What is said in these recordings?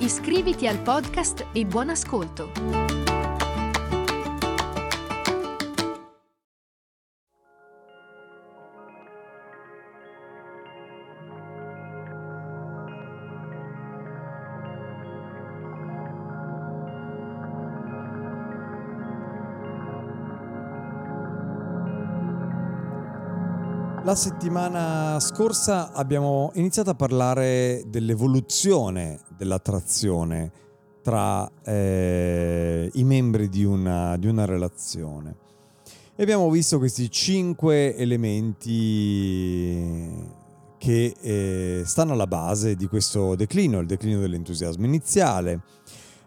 Iscriviti al podcast e buon ascolto! La settimana scorsa abbiamo iniziato a parlare dell'evoluzione dell'attrazione tra eh, i membri di una, di una relazione. E abbiamo visto questi cinque elementi che eh, stanno alla base di questo declino, il declino dell'entusiasmo iniziale,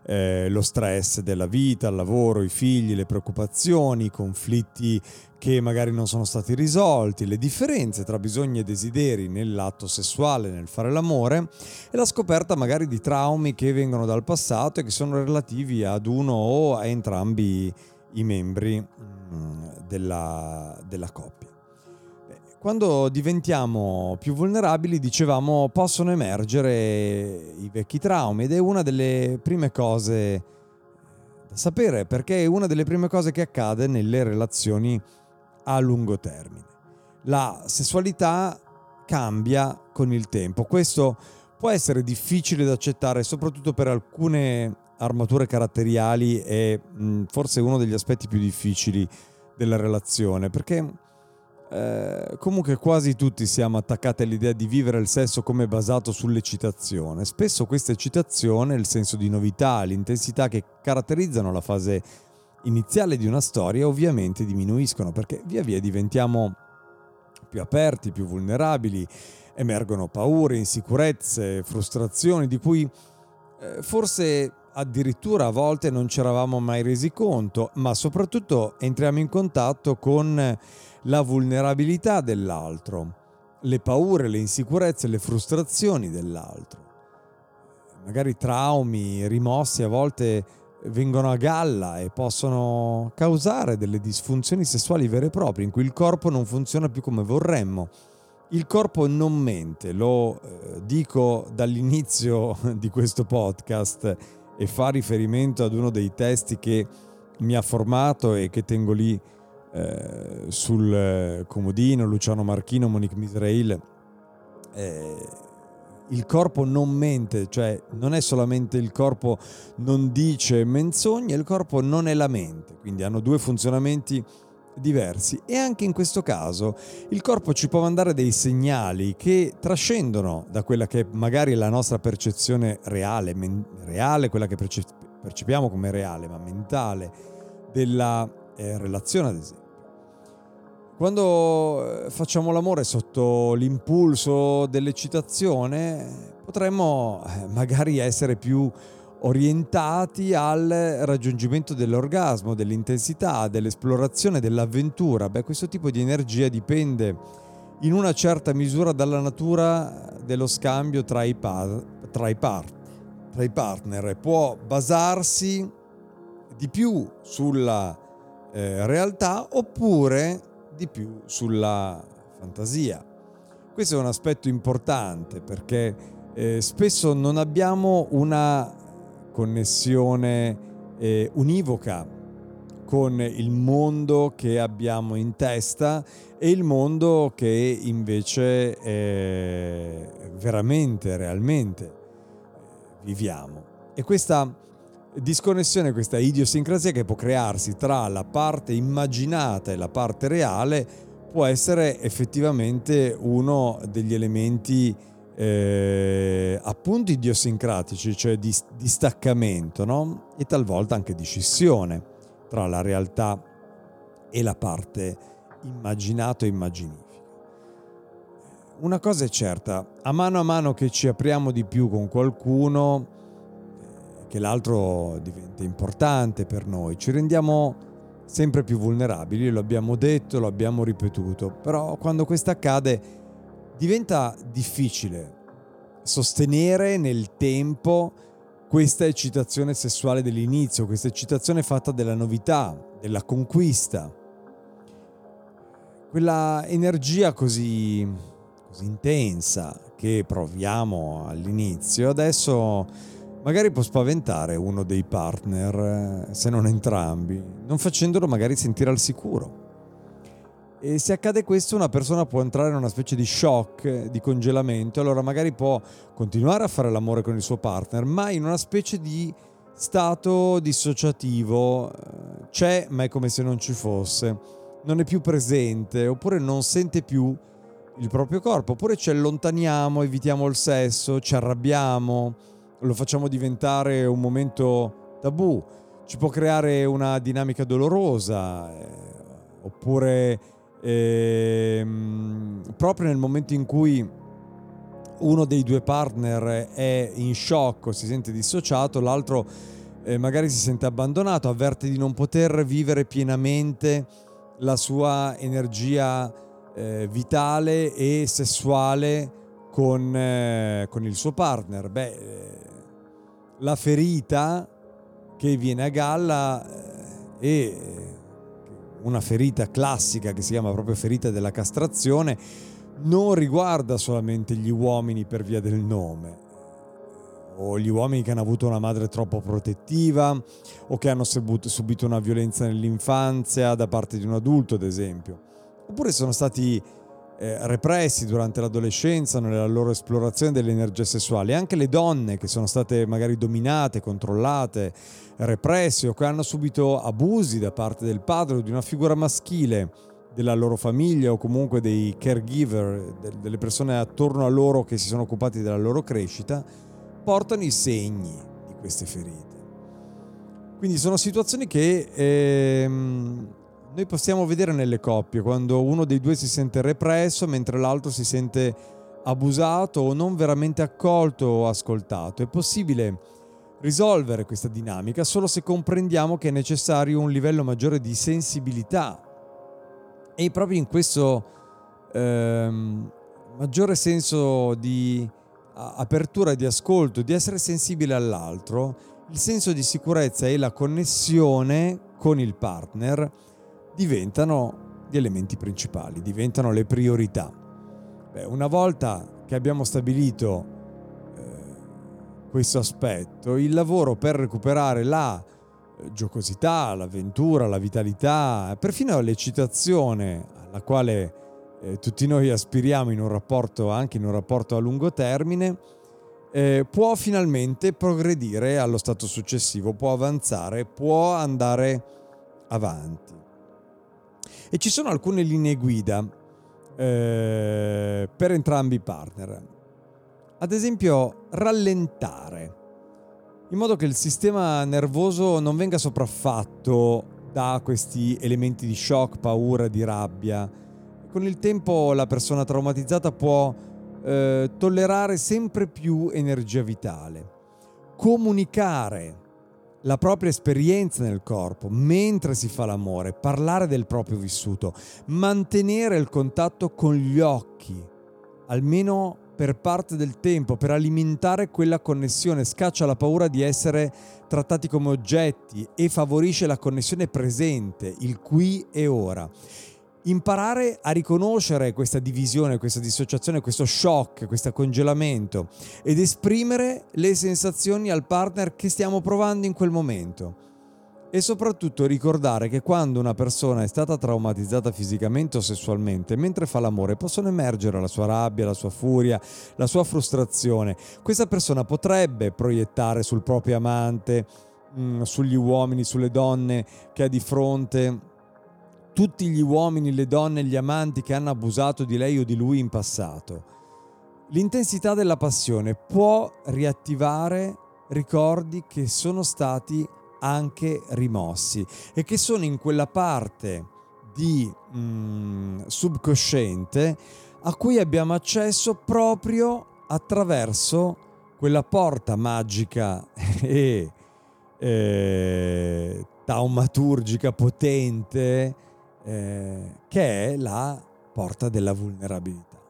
eh, lo stress della vita, il lavoro, i figli, le preoccupazioni, i conflitti che magari non sono stati risolti, le differenze tra bisogni e desideri nell'atto sessuale, nel fare l'amore e la scoperta magari di traumi che vengono dal passato e che sono relativi ad uno o a entrambi i membri mm, della, della coppia. Quando diventiamo più vulnerabili, dicevamo, possono emergere i vecchi traumi ed è una delle prime cose da sapere perché è una delle prime cose che accade nelle relazioni a lungo termine. La sessualità cambia con il tempo. Questo può essere difficile da accettare, soprattutto per alcune armature caratteriali e forse uno degli aspetti più difficili della relazione, perché eh, comunque quasi tutti siamo attaccati all'idea di vivere il sesso come basato sull'eccitazione. Spesso questa eccitazione, il senso di novità, l'intensità che caratterizzano la fase iniziale di una storia ovviamente diminuiscono perché via via diventiamo più aperti, più vulnerabili, emergono paure, insicurezze, frustrazioni di cui eh, forse addirittura a volte non ci eravamo mai resi conto, ma soprattutto entriamo in contatto con la vulnerabilità dell'altro, le paure, le insicurezze, le frustrazioni dell'altro. Magari traumi rimossi a volte vengono a galla e possono causare delle disfunzioni sessuali vere e proprie in cui il corpo non funziona più come vorremmo. Il corpo non mente, lo eh, dico dall'inizio di questo podcast e fa riferimento ad uno dei testi che mi ha formato e che tengo lì eh, sul comodino, Luciano Marchino, Monique Misrail. Eh, il corpo non mente, cioè non è solamente il corpo non dice menzogne, il corpo non è la mente, quindi hanno due funzionamenti diversi e anche in questo caso il corpo ci può mandare dei segnali che trascendono da quella che magari è la nostra percezione reale, men- reale quella che perce- percepiamo come reale, ma mentale della eh, relazione ad esempio. Quando eh, facciamo l'amore sotto l'impulso dell'eccitazione, potremmo eh, magari essere più orientati al raggiungimento dell'orgasmo, dell'intensità, dell'esplorazione, dell'avventura. Beh, questo tipo di energia dipende in una certa misura dalla natura dello scambio tra i, par- tra i, par- tra i partner. Può basarsi di più sulla eh, realtà oppure di più sulla fantasia. Questo è un aspetto importante perché eh, spesso non abbiamo una connessione eh, univoca con il mondo che abbiamo in testa e il mondo che invece eh, veramente, realmente viviamo. E questa disconnessione, questa idiosincrasia che può crearsi tra la parte immaginata e la parte reale può essere effettivamente uno degli elementi eh, appunto idiosincratici, cioè di distaccamento no? e talvolta anche di scissione tra la realtà e la parte immaginato e immaginifica. Una cosa è certa, a mano a mano che ci apriamo di più con qualcuno, che l'altro diventa importante per noi, ci rendiamo sempre più vulnerabili, lo abbiamo detto, lo abbiamo ripetuto, però quando questo accade diventa difficile sostenere nel tempo questa eccitazione sessuale dell'inizio, questa eccitazione fatta della novità, della conquista, quella energia così, così intensa che proviamo all'inizio, adesso magari può spaventare uno dei partner, se non entrambi, non facendolo magari sentire al sicuro. E se accade questo una persona può entrare in una specie di shock, di congelamento, allora magari può continuare a fare l'amore con il suo partner, ma in una specie di stato dissociativo, c'è ma è come se non ci fosse, non è più presente oppure non sente più il proprio corpo, oppure ci allontaniamo, evitiamo il sesso, ci arrabbiamo, lo facciamo diventare un momento tabù, ci può creare una dinamica dolorosa, eh, oppure ehm, proprio nel momento in cui uno dei due partner è in shock si sente dissociato, l'altro eh, magari si sente abbandonato, avverte di non poter vivere pienamente la sua energia eh, vitale e sessuale con, eh, con, il suo partner. Beh, eh, la ferita che viene a galla è eh, una ferita classica che si chiama proprio ferita della castrazione, non riguarda solamente gli uomini per via del nome, o gli uomini che hanno avuto una madre troppo protettiva, o che hanno subito una violenza nell'infanzia da parte di un adulto, ad esempio, oppure sono stati eh, repressi durante l'adolescenza nella loro esplorazione delle energie sessuali. Anche le donne che sono state magari dominate, controllate, represse o che hanno subito abusi da parte del padre o di una figura maschile della loro famiglia o comunque dei caregiver, delle persone attorno a loro che si sono occupati della loro crescita, portano i segni di queste ferite. Quindi sono situazioni che ehm, noi possiamo vedere nelle coppie quando uno dei due si sente represso mentre l'altro si sente abusato o non veramente accolto o ascoltato. È possibile risolvere questa dinamica solo se comprendiamo che è necessario un livello maggiore di sensibilità e proprio in questo ehm, maggiore senso di apertura di ascolto, di essere sensibile all'altro, il senso di sicurezza e la connessione con il partner diventano gli elementi principali, diventano le priorità. Beh, una volta che abbiamo stabilito eh, questo aspetto, il lavoro per recuperare la eh, giocosità, l'avventura, la vitalità, perfino l'eccitazione alla quale eh, tutti noi aspiriamo in un rapporto, anche in un rapporto a lungo termine, eh, può finalmente progredire allo stato successivo, può avanzare, può andare avanti. E ci sono alcune linee guida eh, per entrambi i partner. Ad esempio, rallentare, in modo che il sistema nervoso non venga sopraffatto da questi elementi di shock, paura, di rabbia. Con il tempo la persona traumatizzata può eh, tollerare sempre più energia vitale. Comunicare la propria esperienza nel corpo mentre si fa l'amore, parlare del proprio vissuto, mantenere il contatto con gli occhi, almeno per parte del tempo, per alimentare quella connessione, scaccia la paura di essere trattati come oggetti e favorisce la connessione presente, il qui e ora imparare a riconoscere questa divisione, questa dissociazione, questo shock, questo congelamento ed esprimere le sensazioni al partner che stiamo provando in quel momento. E soprattutto ricordare che quando una persona è stata traumatizzata fisicamente o sessualmente, mentre fa l'amore, possono emergere la sua rabbia, la sua furia, la sua frustrazione. Questa persona potrebbe proiettare sul proprio amante, mm, sugli uomini, sulle donne che ha di fronte tutti gli uomini, le donne gli amanti che hanno abusato di lei o di lui in passato. L'intensità della passione può riattivare ricordi che sono stati anche rimossi e che sono in quella parte di mm, subconsciente a cui abbiamo accesso proprio attraverso quella porta magica e eh, taumaturgica potente eh, che è la porta della vulnerabilità.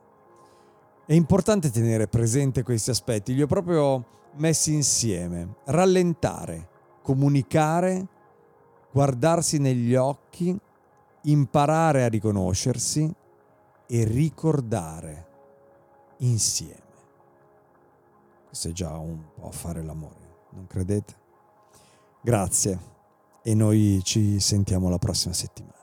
È importante tenere presente questi aspetti, li ho proprio messi insieme. Rallentare, comunicare, guardarsi negli occhi, imparare a riconoscersi e ricordare insieme. Questo è già un po' fare l'amore, non credete? Grazie e noi ci sentiamo la prossima settimana.